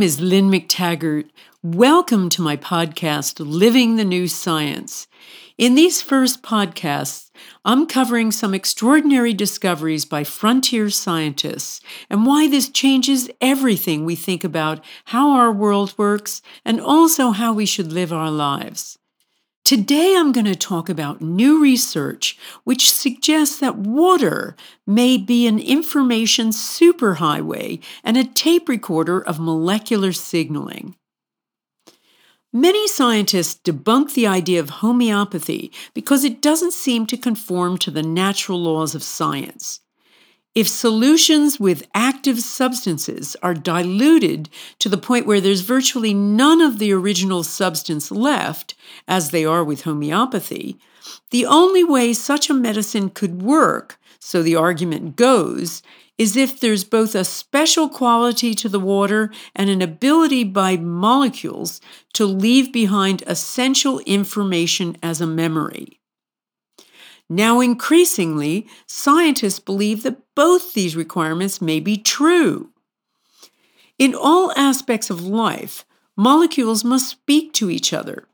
Name is Lynn McTaggart. Welcome to my podcast, Living the New Science. In these first podcasts, I'm covering some extraordinary discoveries by frontier scientists and why this changes everything we think about how our world works and also how we should live our lives. Today, I'm going to talk about new research which suggests that water may be an information superhighway and a tape recorder of molecular signaling. Many scientists debunk the idea of homeopathy because it doesn't seem to conform to the natural laws of science. If solutions with active substances are diluted to the point where there's virtually none of the original substance left, as they are with homeopathy, the only way such a medicine could work, so the argument goes, is if there's both a special quality to the water and an ability by molecules to leave behind essential information as a memory. Now, increasingly, scientists believe that both these requirements may be true. In all aspects of life, molecules must speak to each other.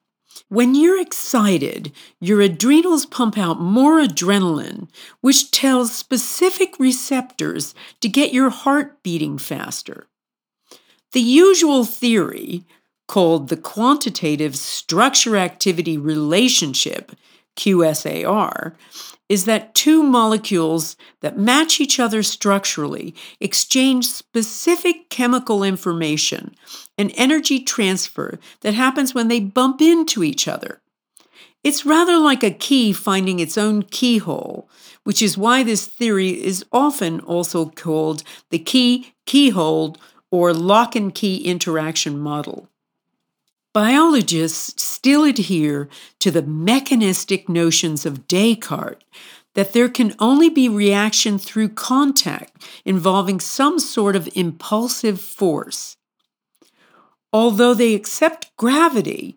When you're excited, your adrenals pump out more adrenaline, which tells specific receptors to get your heart beating faster. The usual theory, called the quantitative structure activity relationship, QSAR, is that two molecules that match each other structurally exchange specific chemical information, an energy transfer that happens when they bump into each other. It's rather like a key finding its own keyhole, which is why this theory is often also called the key keyhole or lock and key interaction model. Biologists still adhere to the mechanistic notions of Descartes that there can only be reaction through contact involving some sort of impulsive force. Although they accept gravity,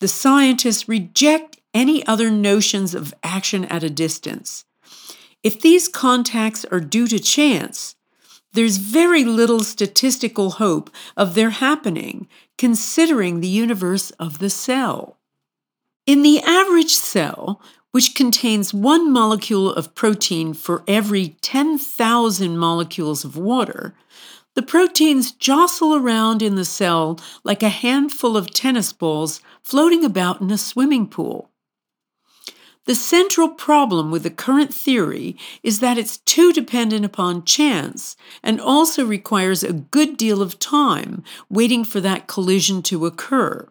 the scientists reject any other notions of action at a distance. If these contacts are due to chance, there's very little statistical hope of their happening, considering the universe of the cell. In the average cell, which contains one molecule of protein for every 10,000 molecules of water, the proteins jostle around in the cell like a handful of tennis balls floating about in a swimming pool. The central problem with the current theory is that it's too dependent upon chance and also requires a good deal of time waiting for that collision to occur.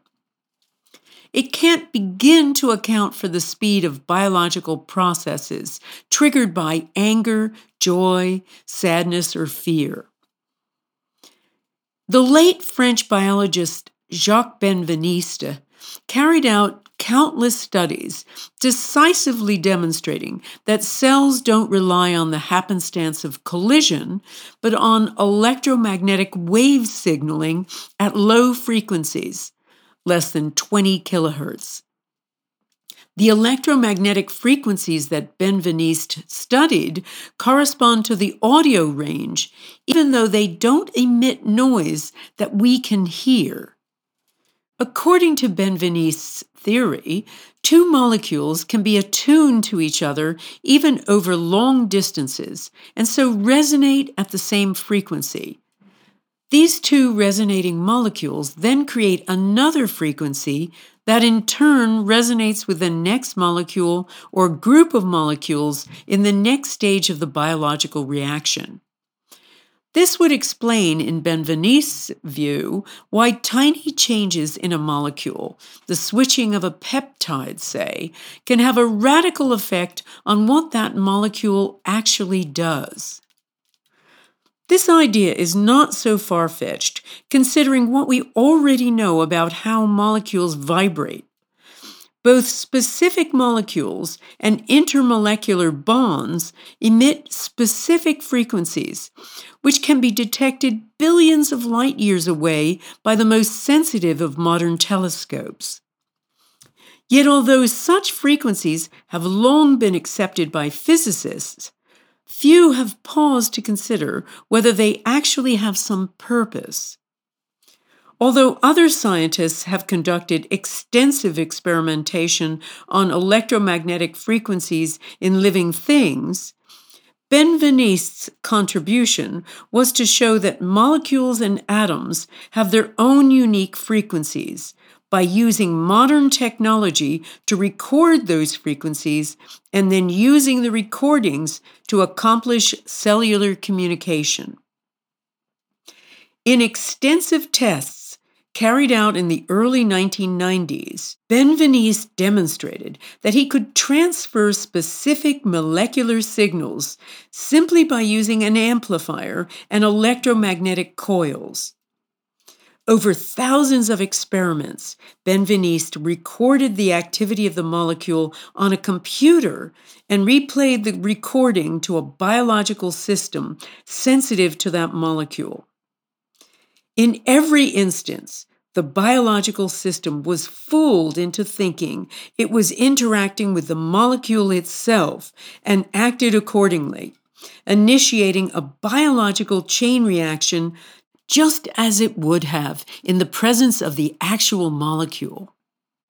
It can't begin to account for the speed of biological processes triggered by anger, joy, sadness, or fear. The late French biologist Jacques Benveniste carried out countless studies decisively demonstrating that cells don't rely on the happenstance of collision, but on electromagnetic wave signaling at low frequencies, less than 20 kilohertz. The electromagnetic frequencies that Benveniste studied correspond to the audio range, even though they don't emit noise that we can hear. According to Benveniste's theory, two molecules can be attuned to each other even over long distances and so resonate at the same frequency. These two resonating molecules then create another frequency that in turn resonates with the next molecule or group of molecules in the next stage of the biological reaction. This would explain, in Benveniste's view, why tiny changes in a molecule, the switching of a peptide, say, can have a radical effect on what that molecule actually does. This idea is not so far fetched, considering what we already know about how molecules vibrate. Both specific molecules and intermolecular bonds emit specific frequencies, which can be detected billions of light years away by the most sensitive of modern telescopes. Yet, although such frequencies have long been accepted by physicists, few have paused to consider whether they actually have some purpose. Although other scientists have conducted extensive experimentation on electromagnetic frequencies in living things, Benveniste's contribution was to show that molecules and atoms have their own unique frequencies by using modern technology to record those frequencies and then using the recordings to accomplish cellular communication. In extensive tests, carried out in the early 1990s, Benveniste demonstrated that he could transfer specific molecular signals simply by using an amplifier and electromagnetic coils. Over thousands of experiments, Benveniste recorded the activity of the molecule on a computer and replayed the recording to a biological system sensitive to that molecule. In every instance, the biological system was fooled into thinking it was interacting with the molecule itself and acted accordingly, initiating a biological chain reaction just as it would have in the presence of the actual molecule.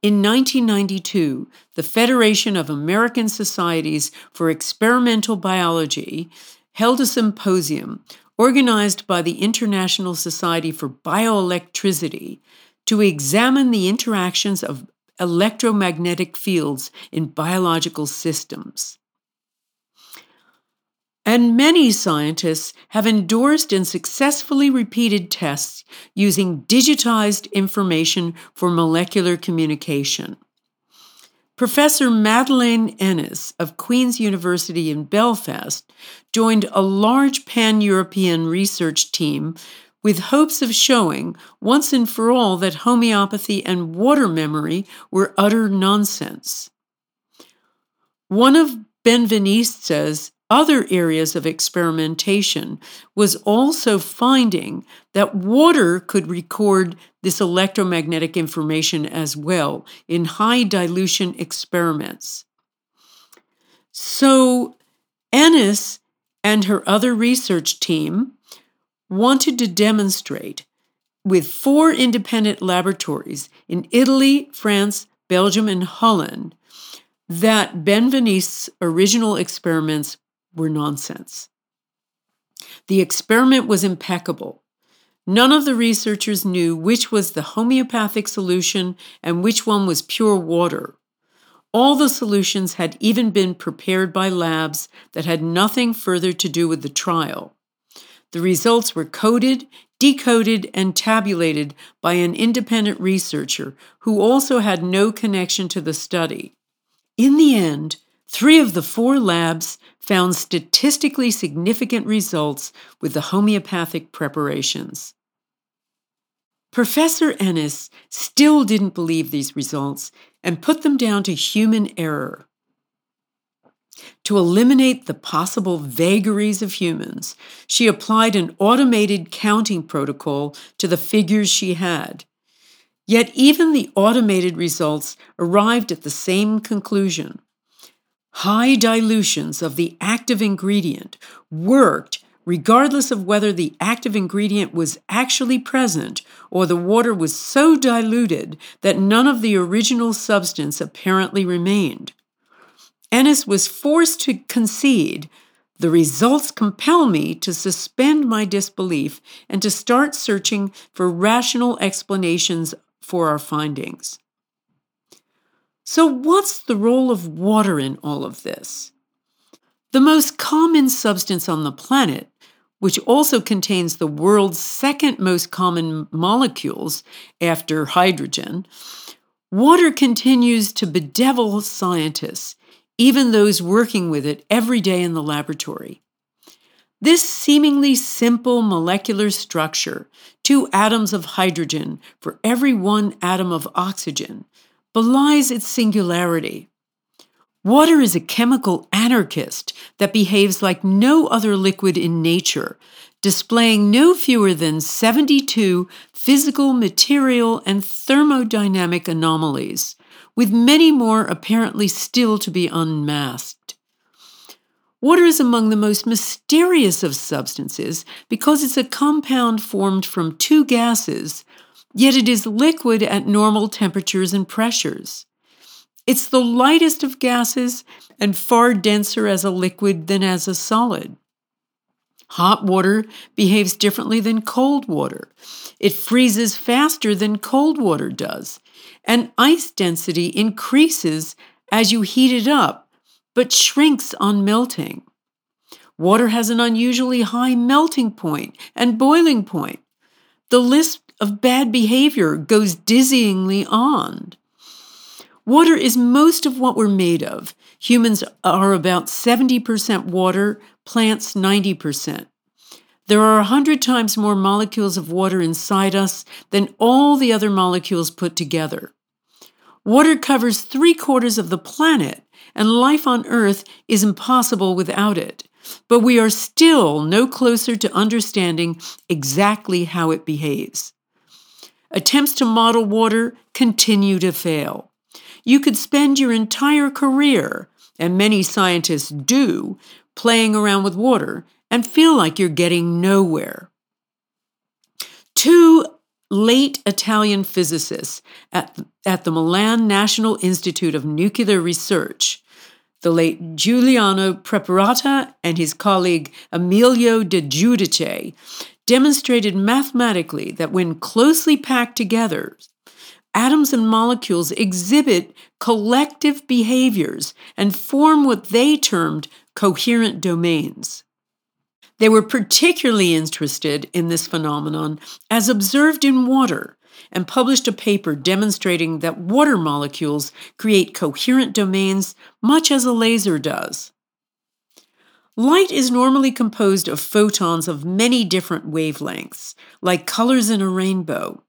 In 1992, the Federation of American Societies for Experimental Biology held a symposium organized by the International Society for Bioelectricity to examine the interactions of electromagnetic fields in biological systems. And many scientists have endorsed and successfully repeated tests using digitized information for molecular communication. Professor Madeleine Ennis of Queen's University in Belfast joined a large pan European research team with hopes of showing once and for all that homeopathy and water memory were utter nonsense. One of Benveniste's other areas of experimentation was also finding that water could record this electromagnetic information as well in high dilution experiments. So, Ennis and her other research team wanted to demonstrate with four independent laboratories in Italy, France, Belgium, and Holland that Benveniste's original experiments were nonsense. The experiment was impeccable. None of the researchers knew which was the homeopathic solution and which one was pure water. All the solutions had even been prepared by labs that had nothing further to do with the trial. The results were coded, decoded, and tabulated by an independent researcher who also had no connection to the study. In the end, three of the four labs found statistically significant results with the homeopathic preparations. Professor Ennis still didn't believe these results and put them down to human error. To eliminate the possible vagaries of humans, she applied an automated counting protocol to the figures she had. Yet even the automated results arrived at the same conclusion. High dilutions of the active ingredient worked regardless of whether the active ingredient was actually present or the water was so diluted that none of the original substance apparently remained. Ennis was forced to concede the results compel me to suspend my disbelief and to start searching for rational explanations for our findings. So, what's the role of water in all of this? The most common substance on the planet, which also contains the world's second most common molecules after hydrogen, water continues to bedevil scientists, even those working with it every day in the laboratory. This seemingly simple molecular structure, two atoms of hydrogen for every one atom of oxygen, belies its singularity. Water is a chemical anarchist that behaves like no other liquid in nature, displaying no fewer than 72 physical, material, and thermodynamic anomalies, with many more apparently still to be unmasked. Water is among the most mysterious of substances because it's a compound formed from two gases, yet it is liquid at normal temperatures and pressures. It's the lightest of gases and far denser as a liquid than as a solid. Hot water behaves differently than cold water. It freezes faster than cold water does, and ice density increases as you heat it up, but shrinks on melting. Water has an unusually high melting point and boiling point. The list of bad behavior goes dizzyingly on. Water is most of what we're made of. Humans are about 70% water, plants 90%. There are 100 times more molecules of water inside us than all the other molecules put together. Water covers three quarters of the planet, and life on Earth is impossible without it. But we are still no closer to understanding exactly how it behaves. Attempts to model water continue to fail. You could spend your entire career, and many scientists do, playing around with water and feel like you're getting nowhere. Two late Italian physicists at, at the Milan National Institute of Nuclear Research, the late Giuliano Preparata and his colleague Emilio de Giudice, demonstrated mathematically that when closely packed together, atoms and molecules exhibit collective behaviors and form what they termed coherent domains. They were particularly interested in this phenomenon as observed in water and published a paper demonstrating that water molecules create coherent domains much as a laser does. Light is normally composed of photons of many different wavelengths, like colors in a rainbow.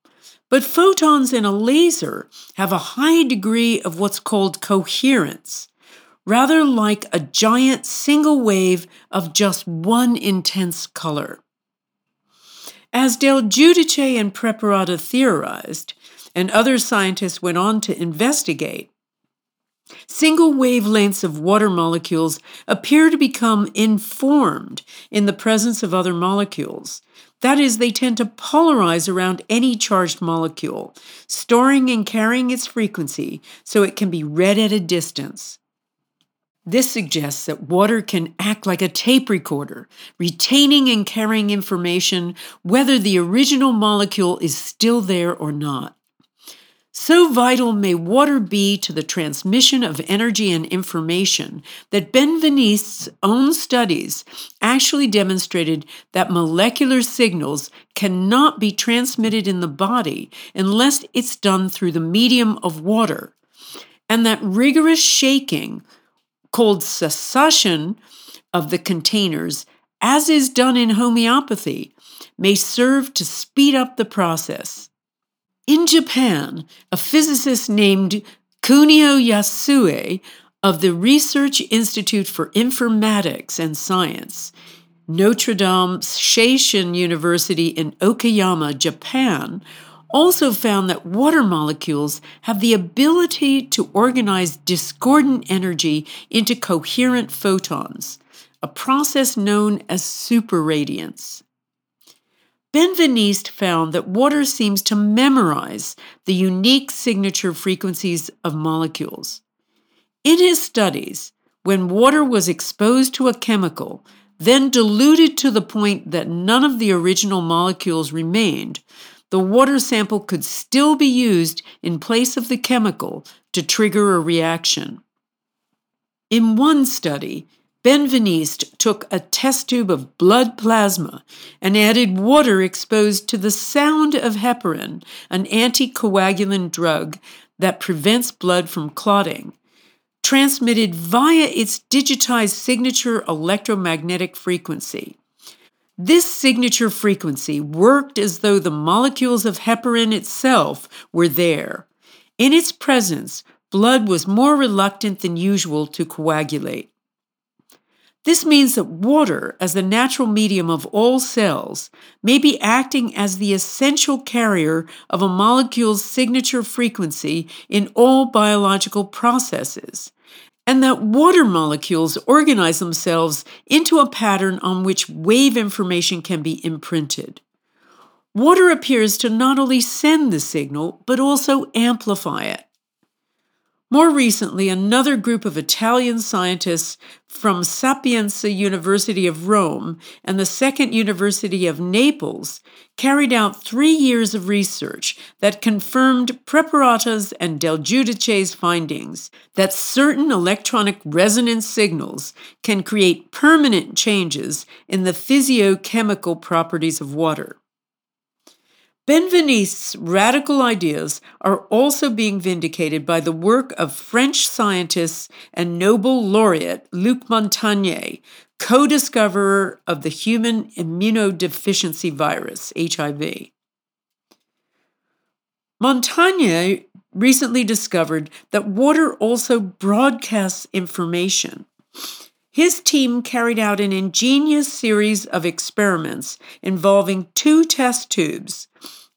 But photons in a laser have a high degree of what's called coherence, rather like a giant single wave of just one intense color. As Del Giudice and Preparata theorized, and other scientists went on to investigate, Single wavelengths of water molecules appear to become informed in the presence of other molecules, that is, they tend to polarize around any charged molecule, storing and carrying its frequency so it can be read at a distance. This suggests that water can act like a tape recorder, retaining and carrying information whether the original molecule is still there or not. So vital may water be to the transmission of energy and information that Benveniste's own studies actually demonstrated that molecular signals cannot be transmitted in the body unless it's done through the medium of water, and that rigorous shaking, called succussion, of the containers, as is done in homeopathy, may serve to speed up the process. In Japan, a physicist named Kunio Yasue of the Research Institute for Informatics and Science, Notre Dame Seishin University in Okayama, Japan, also found that water molecules have the ability to organize discordant energy into coherent photons, a process known as superradiance. Benveniste found that water seems to memorize the unique signature frequencies of molecules. In his studies, when water was exposed to a chemical, then diluted to the point that none of the original molecules remained, the water sample could still be used in place of the chemical to trigger a reaction. In one study, Benveniste took a test tube of blood plasma and added water exposed to the sound of heparin, an anticoagulant drug that prevents blood from clotting, transmitted via its digitized signature electromagnetic frequency. This signature frequency worked as though the molecules of heparin itself were there. In its presence, blood was more reluctant than usual to coagulate. This means that water, as the natural medium of all cells, may be acting as the essential carrier of a molecule's signature frequency in all biological processes. and that water molecules organize themselves into a pattern on which wave information can be imprinted. Water appears to not only send the signal, but also amplify it. More recently, another group of Italian scientists from Sapienza University of Rome and the Second University of Naples carried out three years of research that confirmed Preparata's and Del Giudice's findings that certain electronic resonance signals can create permanent changes in the physiochemical properties of water. Benveniste's radical ideas are also being vindicated by the work of French scientist and Nobel laureate Luc Montagnier, co discoverer of the human immunodeficiency virus, HIV. Montagnier recently discovered that water also broadcasts information. His team carried out an ingenious series of experiments involving two test tubes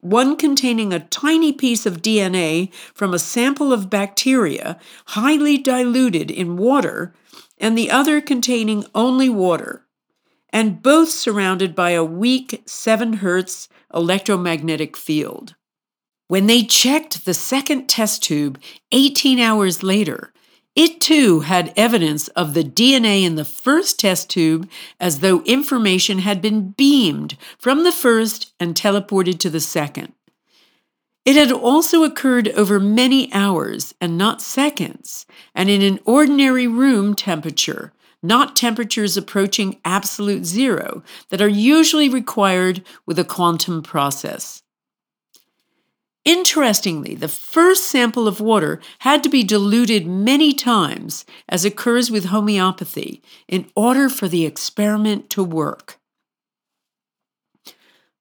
one containing a tiny piece of DNA from a sample of bacteria highly diluted in water, and the other containing only water, and both surrounded by a weak 7 Hz electromagnetic field. When they checked the second test tube 18 hours later, it too had evidence of the DNA in the first test tube as though information had been beamed from the first and teleported to the second. It had also occurred over many hours and not seconds, and in an ordinary room temperature, not temperatures approaching absolute zero that are usually required with a quantum process. Interestingly, the first sample of water had to be diluted many times, as occurs with homeopathy, in order for the experiment to work.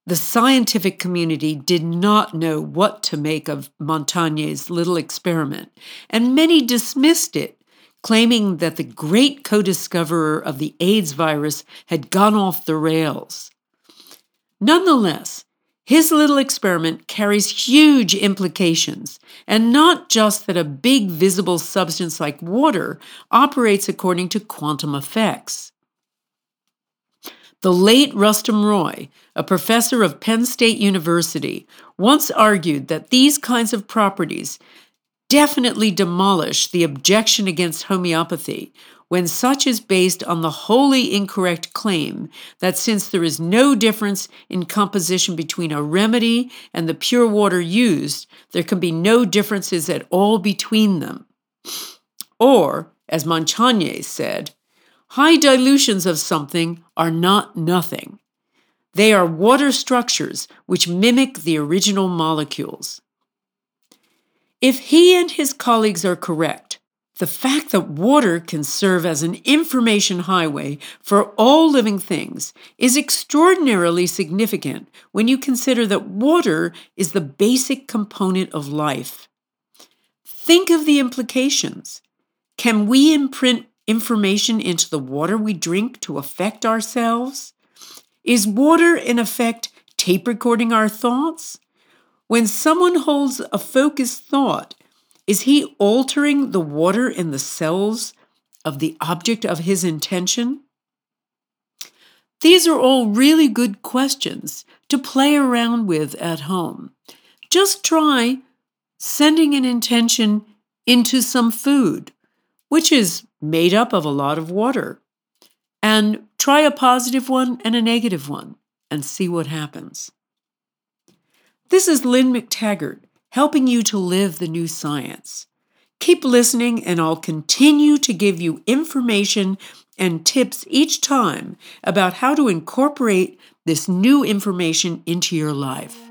The scientific community did not know what to make of Montagnier's little experiment, and many dismissed it, claiming that the great co discoverer of the AIDS virus had gone off the rails. Nonetheless, his little experiment carries huge implications, and not just that a big visible substance like water operates according to quantum effects. The late Rustum Roy, a professor of Penn State University, once argued that these kinds of properties definitely demolish the objection against homeopathy, when such is based on the wholly incorrect claim that since there is no difference in composition between a remedy and the pure water used, there can be no differences at all between them. Or, as Montagnier said, high dilutions of something are not nothing. They are water structures which mimic the original molecules. If he and his colleagues are correct, the fact that water can serve as an information highway for all living things is extraordinarily significant when you consider that water is the basic component of life. Think of the implications. Can we imprint information into the water we drink to affect ourselves? Is water, in effect, tape recording our thoughts? When someone holds a focused thought, is he altering the water in the cells of the object of his intention? These are all really good questions to play around with at home. Just try sending an intention into some food, which is made up of a lot of water, and try a positive one and a negative one and see what happens. This is Lynn McTaggart helping you to live the new science. Keep listening, and I'll continue to give you information and tips each time about how to incorporate this new information into your life.